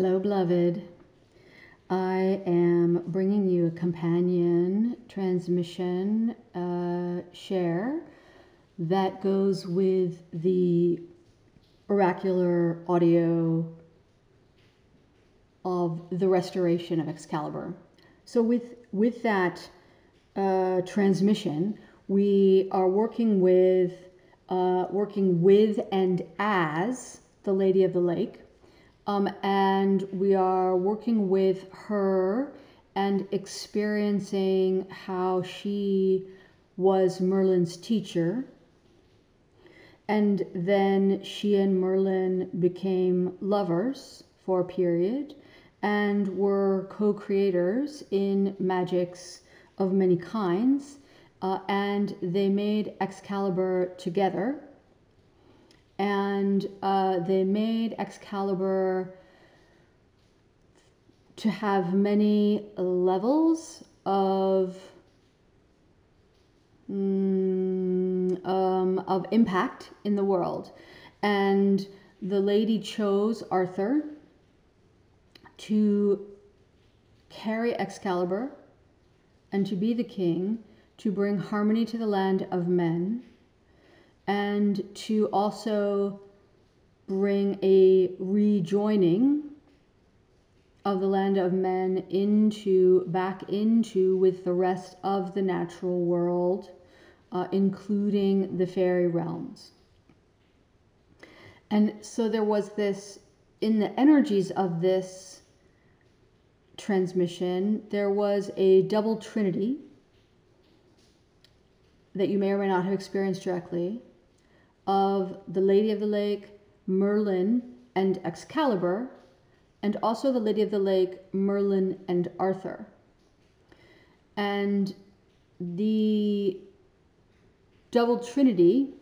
Hello, beloved. I am bringing you a companion transmission uh, share that goes with the oracular audio of the restoration of Excalibur. So, with with that uh, transmission, we are working with uh, working with and as the Lady of the Lake um, and we are working with her and experiencing how she was Merlin's teacher. And then she and Merlin became lovers for a period and were co creators in magics of many kinds. Uh, and they made Excalibur together and uh, they made Excalibur to have many levels of mm, um, of impact in the world, and the lady chose Arthur to carry Excalibur and to be the king, to bring harmony to the land of men and to also bring a rejoining of the land of men into back into with the rest of the natural world uh, including the fairy realms. And so there was this in the energies of this transmission there was a double trinity that you may or may not have experienced directly of the Lady of the Lake, Merlin, and Excalibur, and also the Lady of the Lake, Merlin, and Arthur. And the double trinity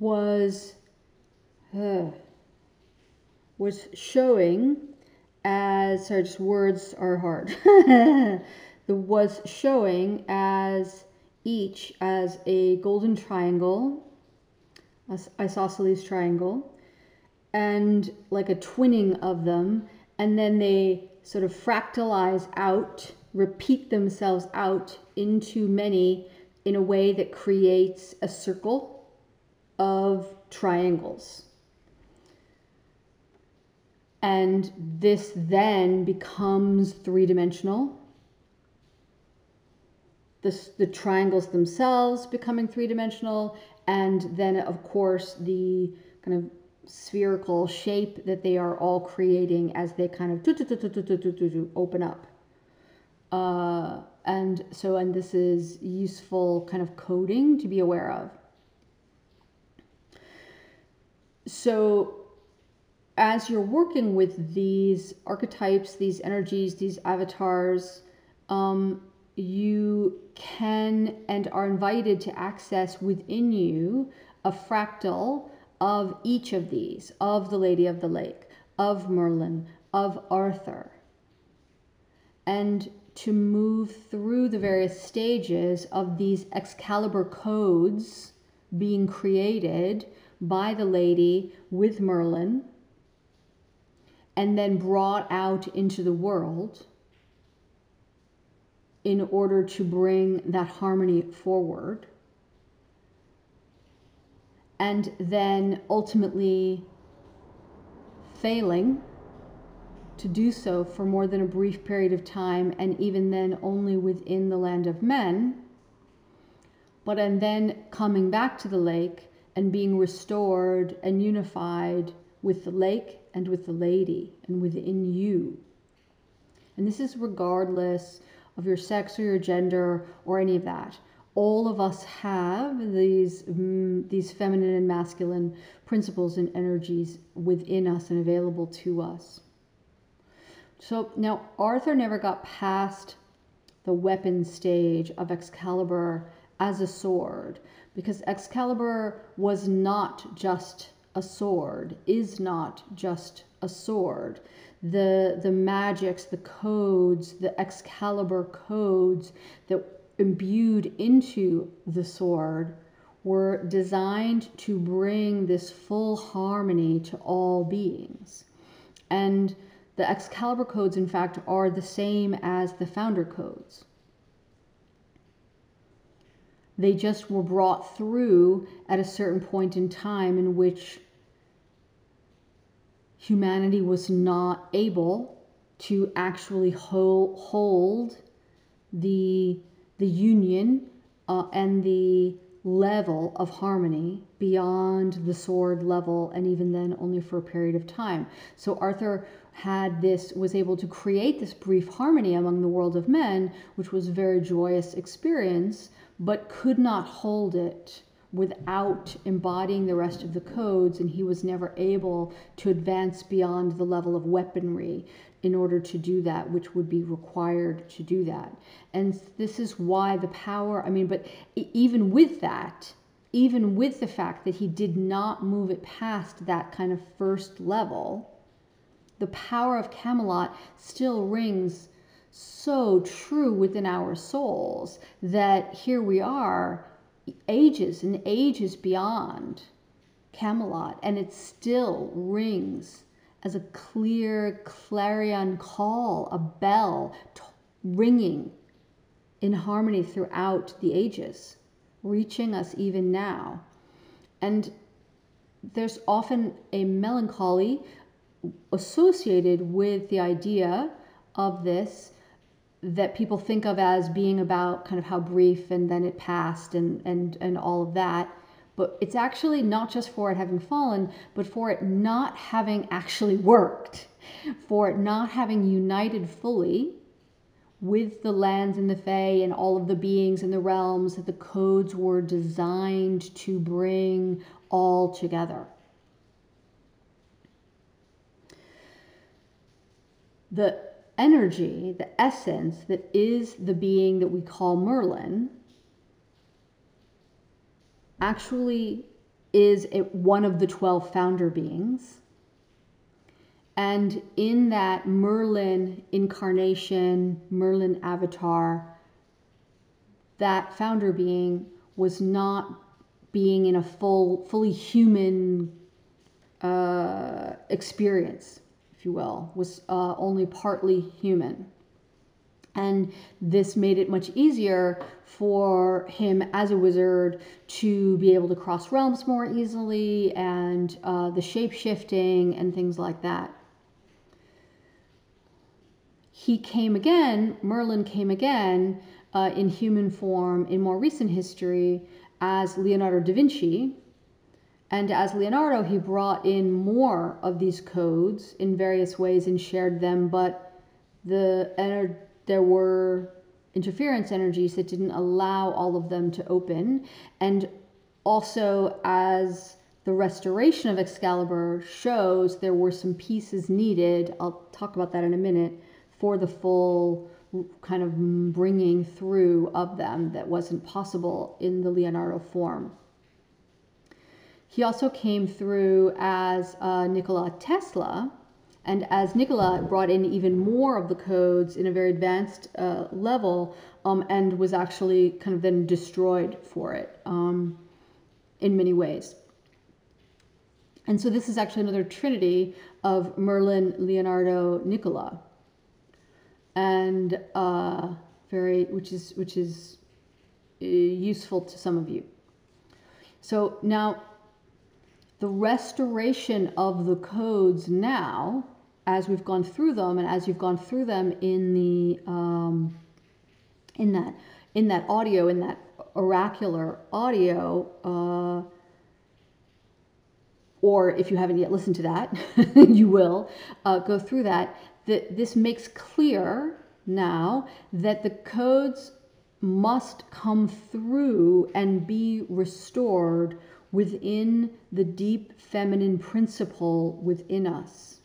was uh, was showing as sorry, just words are hard. the was showing as each as a golden triangle, a isosceles triangle, and like a twinning of them, and then they sort of fractalize out, repeat themselves out into many in a way that creates a circle of triangles. And this then becomes three dimensional the, the triangles themselves becoming three dimensional, and then, of course, the kind of spherical shape that they are all creating as they kind of open up. Uh, and so, and this is useful kind of coding to be aware of. So, as you're working with these archetypes, these energies, these avatars, um, you can and are invited to access within you a fractal of each of these of the Lady of the Lake, of Merlin, of Arthur, and to move through the various stages of these Excalibur codes being created by the lady with Merlin and then brought out into the world in order to bring that harmony forward. And then ultimately failing to do so for more than a brief period of time, and even then only within the land of men. But and then coming back to the lake and being restored and unified with the lake and with the lady and within you. And this is regardless of your sex or your gender or any of that. All of us have these mm, these feminine and masculine principles and energies within us and available to us. So now Arthur never got past the weapon stage of Excalibur as a sword because Excalibur was not just a sword, is not just a sword the the magics, the codes, the Excalibur codes that imbued into the sword were designed to bring this full harmony to all beings. And the Excalibur codes, in fact, are the same as the founder codes. They just were brought through at a certain point in time in which humanity was not able to actually hold, the, the union uh, and the level of harmony beyond the sword level and even then only for a period of time. So arthur had this was able to create this brief harmony among the world of men which was a very joyous experience but could not hold it without embodying the rest of the codes, and he was never able to advance beyond the level of weaponry in order to do that, which would be required to do that. And this is why the power, I mean, but even with that, even with the fact that he did not move it past that kind of first level, the power of Camelot still rings so true within our souls that here we are ages and ages beyond Camelot, and it still rings as a clear clarion call, a bell t- ringing in harmony throughout the ages, reaching us even now. And there's often a melancholy associated with the idea of this that people think of as being about kind of how brief and then it passed and, and, and all of that. But it's actually not just for it having fallen, but for it not having actually worked, for it not having united fully with the lands and the Fae and all of the beings and the realms that the codes were designed to bring all together. The energy, the essence that is the being that we call Merlin, actually is a, one of the 12 founder beings. And in that Merlin incarnation, Merlin avatar, that founder being was not being in a full, fully human uh, experience you will, was uh, only partly human. And this made it much easier for him as a wizard to be able to cross realms more easily and uh, the shape shifting and things like that. He came again, Merlin came again uh, in human form in more recent history as Leonardo da Vinci and as Leonardo, he brought in more of these codes in various ways and shared them, but the ener- there were interference energies that didn't allow all of them to open. And also, as the restoration of Excalibur shows, there were some pieces needed. I'll talk about that in a minute for the full kind of bringing through of them that wasn't possible in the Leonardo form. He also came through as uh, Nikola Tesla, and as Nikola brought in even more of the codes in a very advanced uh, level, um, and was actually kind of then destroyed for it um, in many ways. And so this is actually another trinity of Merlin, Leonardo, Nikola, and uh, very which is which is uh, useful to some of you. So now the restoration of the codes now, as we've gone through them, and as you've gone through them in the um, in that in that audio, in that oracular audio, uh, or if you haven't yet listened to that, you will uh, go through that. That this makes clear now that the codes must come through and be restored within the deep feminine principle within us.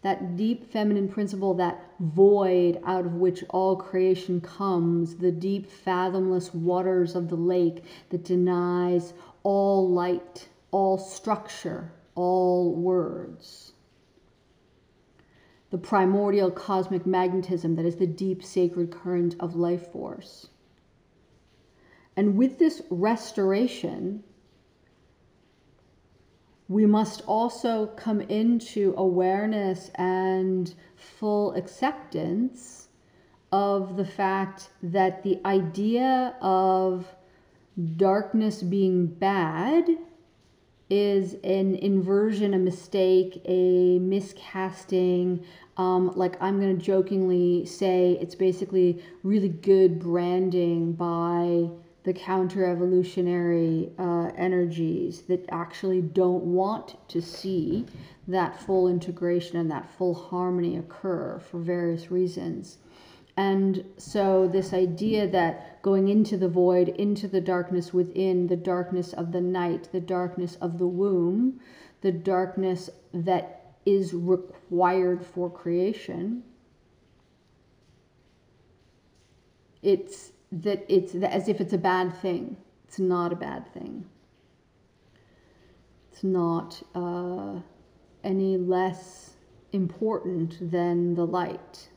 That deep feminine principle, that void out of which all creation comes, the deep, fathomless waters of the lake that denies all light, all structure, all words. The primordial cosmic magnetism that is the deep sacred current of life force And with this restoration, we must also come into awareness and full acceptance of the fact that the idea of darkness being bad is an inversion, a mistake, a miscasting. Um, like I'm going to jokingly say, it's basically really good branding by the counter evolutionary uh, energies that actually don't want to see that full integration and that full harmony occur for various reasons. And so, this idea that going into the void, into the darkness within, the darkness of the night, the darkness of the womb, the darkness that is required for creation, it's that it's as if it's a bad thing. It's not a bad thing. It's not uh, any less important than the light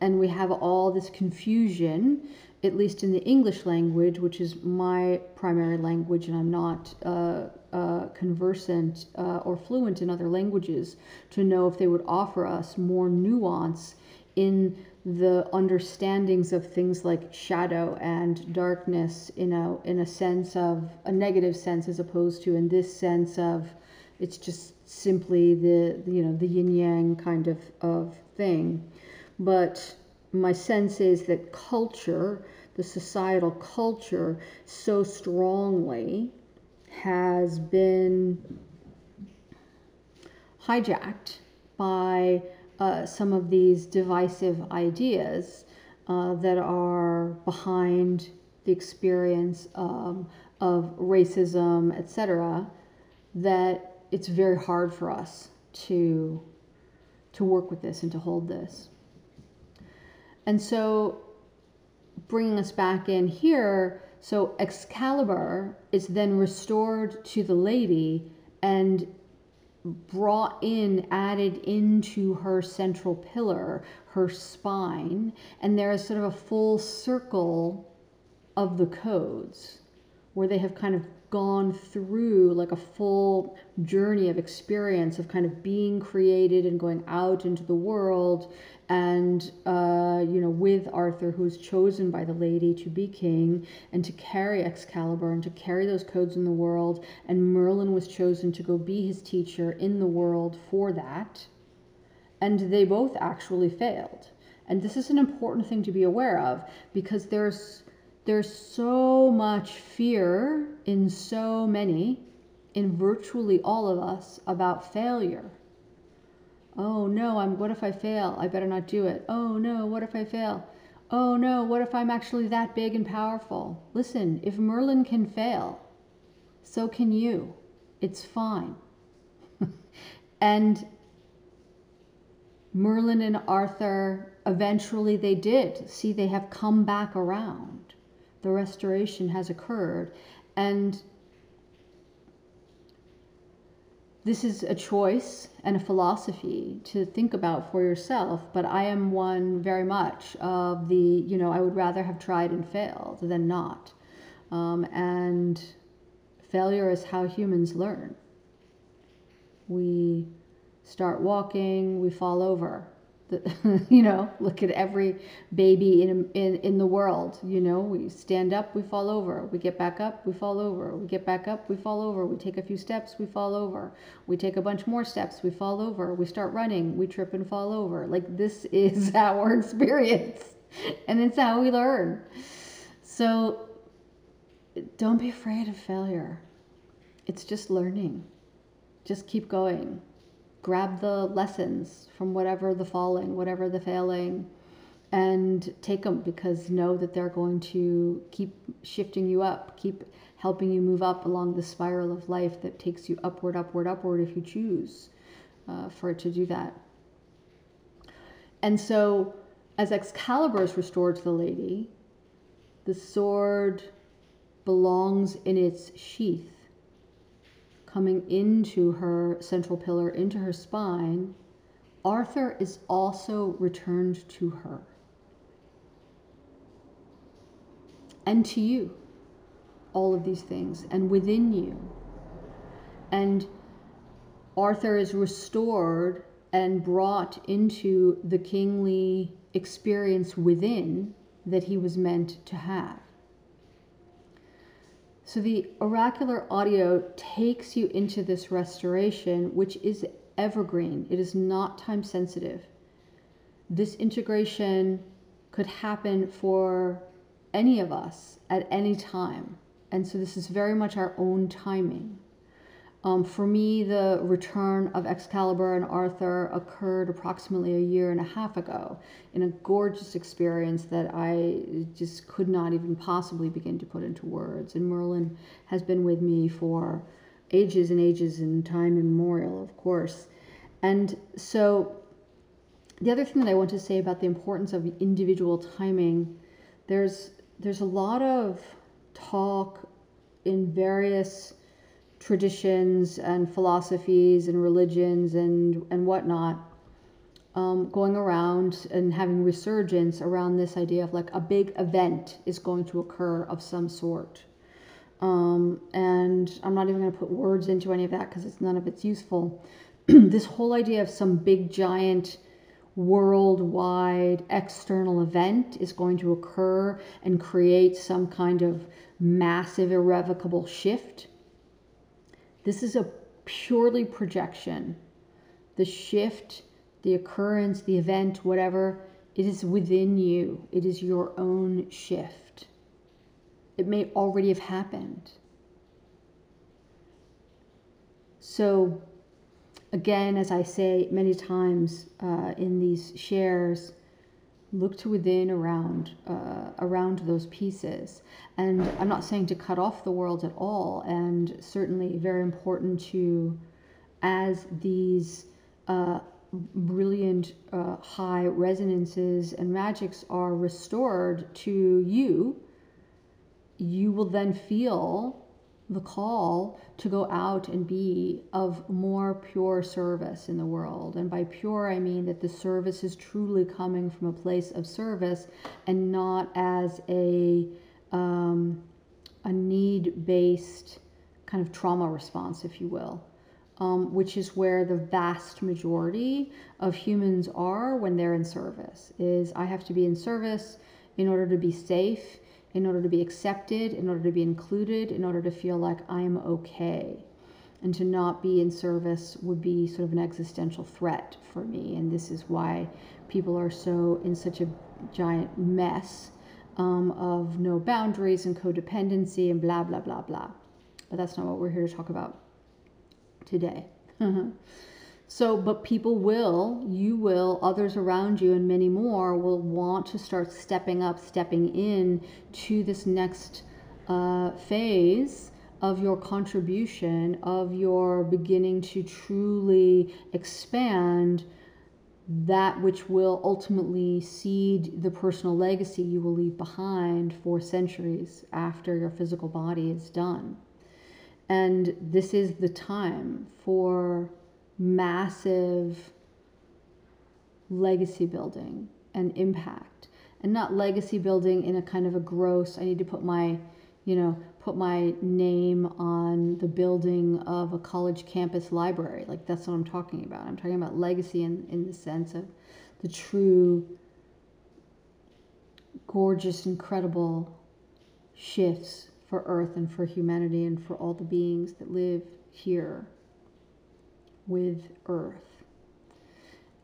and we have all this confusion, at least in the English language, which is my primary language, and I'm not uh, uh, conversant uh, or fluent in other languages to know if they would offer us more nuance in the understandings of things like shadow and darkness in a in a sense of a negative sense as opposed to in this sense of it's just simply the, the you know the yin yang kind of of thing. But my sense is that culture, the societal culture, so strongly has been hijacked by uh, some of these divisive ideas uh, that are behind the experience um, of racism, etc., that it's very hard for us to to work with this and to hold this. And so, bringing us back in here, so Excalibur is then restored to the lady and brought in, added into her central pillar, her spine, and there is sort of a full circle of the codes where they have kind of gone through like a full journey of experience of kind of being created and going out into the world and uh, you know with arthur who's chosen by the lady to be king and to carry excalibur and to carry those codes in the world and merlin was chosen to go be his teacher in the world for that and they both actually failed and this is an important thing to be aware of because there's there's so much fear in so many, in virtually all of us, about failure. Oh no, I'm what if I fail? I better not do it. Oh no, what if I fail? Oh no, what if I'm actually that big and powerful? Listen, if Merlin can fail, so can you. It's fine. and Merlin and Arthur, eventually they did. See, they have come back around the restoration has occurred. And this is a choice and a philosophy to think about for yourself, but I am one very much of the, you know, I would rather have tried and failed than not. Um, and failure is how humans learn. We start walking, we fall over. you know, look at every baby in, in, in the world. You know, we stand up, we fall over. We get back up, we fall over. We get back up, we fall over. We take a few steps, we fall over. We take a bunch more steps, we fall over. We start running, we trip and fall over. Like, this is our experience, and it's how we learn. So, don't be afraid of failure. It's just learning. Just keep going grab the lessons from whatever the falling, whatever the failing, and take them because know that they're going to keep shifting you up, keep helping you move up along the spiral of life that takes you upward, upward, upward if you choose uh, for it to do that. And so, as Excalibur is restored to the lady, the sword belongs in its sheath coming into her central pillar, into her spine, Arthur is also returned to her. and to you all of these things and within you. And Arthur is restored and brought into the kingly experience within that he was meant to have. So the oracular audio takes you into this restoration, which is evergreen, it is not time sensitive. This integration could happen for any of us at any time. And so this is very much our own timing. Um, for me, the return of Excalibur and Arthur occurred approximately a year and a half ago in a gorgeous experience that I just could not even possibly begin to put into words. And Merlin has been with me for ages and ages and time immemorial, of course. And so, the other thing that I want to say about the importance of individual timing, there's there's a lot of talk in various traditions and philosophies and religions and, and whatnot um, going around and having resurgence around this idea of like a big event is going to occur of some sort. Um, and I'm not even going to put words into any of that because it's none of it's useful. this whole idea of some big giant worldwide external event is going to occur and create some kind of massive irrevocable shift this is a purely projection. The shift, the occurrence, the event, whatever, it is within you. It is your own shift. It may already have happened. So, again, as I say many times uh, in these shares, look to within around uh, around those pieces. And i'm not saying to cut off the world at all and certainly very important to as these uh, brilliant uh, high resonances and magics are restored to you you will then feel the call to go out and be of more pure service in the world. And by pure, I mean that the service is truly coming from a place of service and not as a, um, a need based kind of trauma response, if you will. Um, which is where the vast majority of humans are when they're in service is i have to be in service in order to be safe in order to be accepted, in order to be included, in order to feel like I'm okay. And to not be in service would be sort of an existential threat for me. And this is why people are so in such a giant mess um, of no boundaries and codependency and blah, blah, blah, blah. But that's not what we're here to talk about today. So, but people will, you will, others around you, and many more will want to start stepping up, stepping in to this next uh, phase of your contribution, of your beginning to truly expand that which will ultimately seed the personal legacy you will leave behind for centuries after your physical body is done. And this is the time for massive legacy building and impact. And not legacy building in a kind of a gross i need to put my you know put my name on the building of a college campus library. Like that's what i'm talking about. I'm talking about legacy in, in the sense of the true gorgeous incredible shifts for earth and for humanity and for all the beings that live here with earth.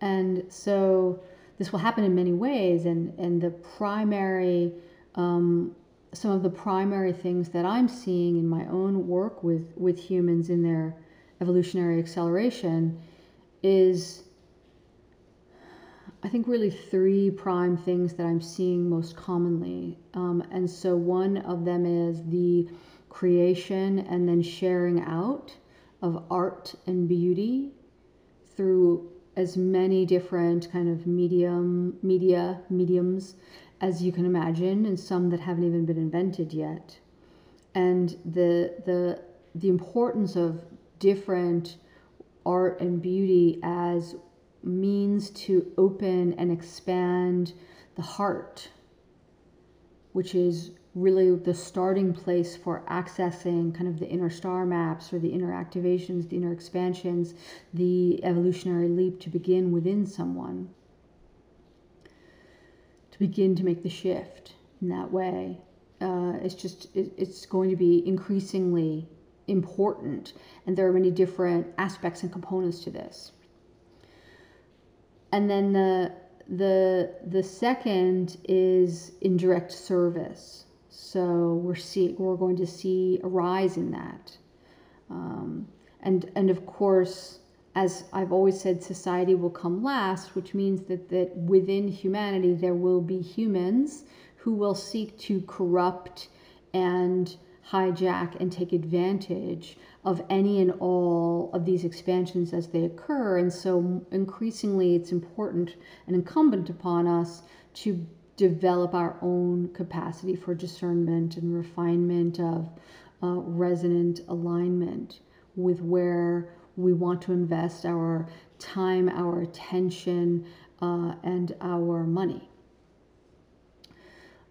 And so this will happen in many ways, and, and the primary, um, some of the primary things that I'm seeing in my own work with, with humans in their evolutionary acceleration is, I think, really three prime things that I'm seeing most commonly. Um, and so one of them is the creation and then sharing out of art and beauty through as many different kind of medium media mediums as you can imagine and some that haven't even been invented yet. And the the the importance of different art and beauty as means to open and expand the heart which is really the starting place for accessing kind of the inner star maps or the inner activations, the inner expansions, the evolutionary leap to begin within someone, to begin to make the shift in that way. Uh, it's just, it, it's going to be increasingly important, and there are many different aspects and components to this. And then the the the second is indirect service. So we're see we're going to see a rise in that, um, and and of course, as I've always said, society will come last, which means that that within humanity there will be humans who will seek to corrupt and hijack and take advantage of any and all of these expansions as they occur. And so, increasingly, it's important and incumbent upon us to develop our own capacity for discernment and refinement of uh, resonant alignment with where we want to invest our time, our attention, uh, and our money.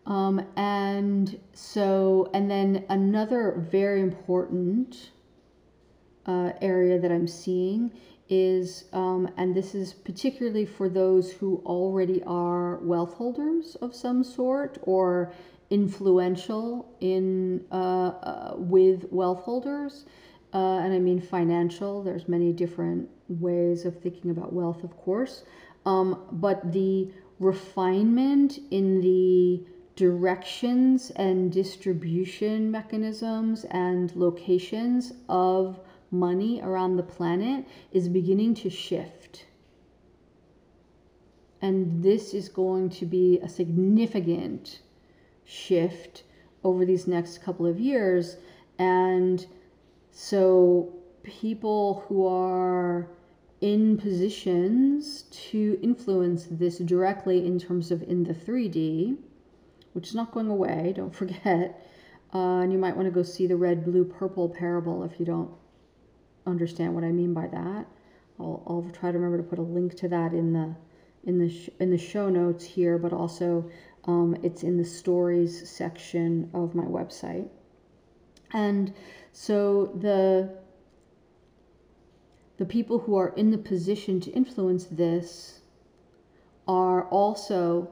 Um, and so, and then another very important uh, area that I'm seeing is, um, and this is particularly for those who already are wealth holders of some sort or influential in uh, uh, with wealth holders, uh, and I mean financial. There's many different ways of thinking about wealth, of course, um, but the refinement in the directions and distribution mechanisms and locations of money around the planet is beginning to shift. And this is going to be a significant shift over these next couple of years. And so, people who are in positions to influence this directly in terms of in the 3D which is not going away, don't forget. Uh, and you might want to go see the red, blue, purple parable if you don't understand what I mean by that. I'll, I'll try to remember to put a link to that in the in the sh- in the show notes here, but also um, it's in the stories section of my website. And so the the people who are in the position to influence this are also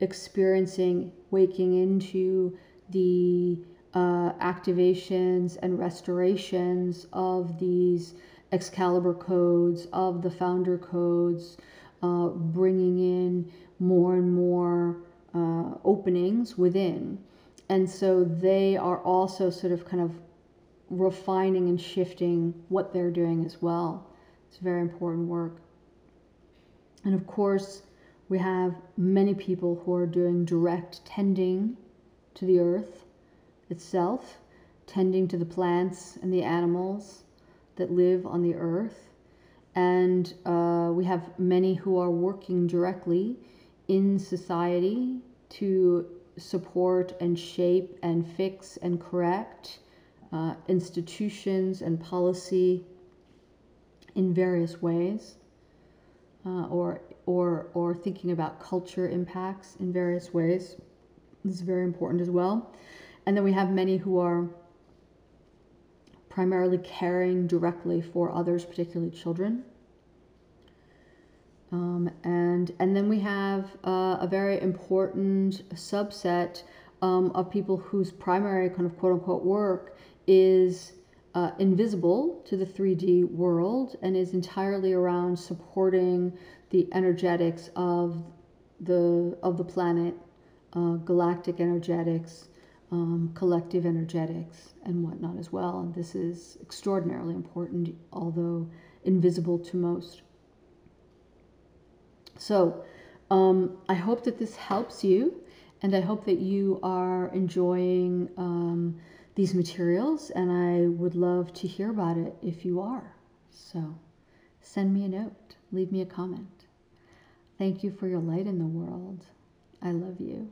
experiencing waking into the uh, activations and restorations of these Excalibur codes, of the founder codes, uh, bringing in more and more uh, openings within. And so they are also sort of kind of refining and shifting what they're doing as well. It's very important work. And of course, we have many people who are doing direct tending to the earth itself, tending to the plants and the animals that live on the earth. And uh, we have many who are working directly in society to support and shape and fix and correct uh, institutions and policy in various ways uh, or or or thinking about culture impacts in various ways. This is very important as well. And then we have many who are primarily caring directly for others, particularly children. Um, and and then we have uh, a very important subset um, of people whose primary kind of quote unquote work is uh, invisible to the 3D world and is entirely around supporting the energetics of the of the planet, uh, galactic energetics, um, collective energetics, and whatnot as well. And this is extraordinarily important, although invisible to most. So, um, I hope that this helps you, and I hope that you are enjoying um, these materials. And I would love to hear about it if you are. So, send me a note, leave me a comment. Thank you for your light in the world. I love you.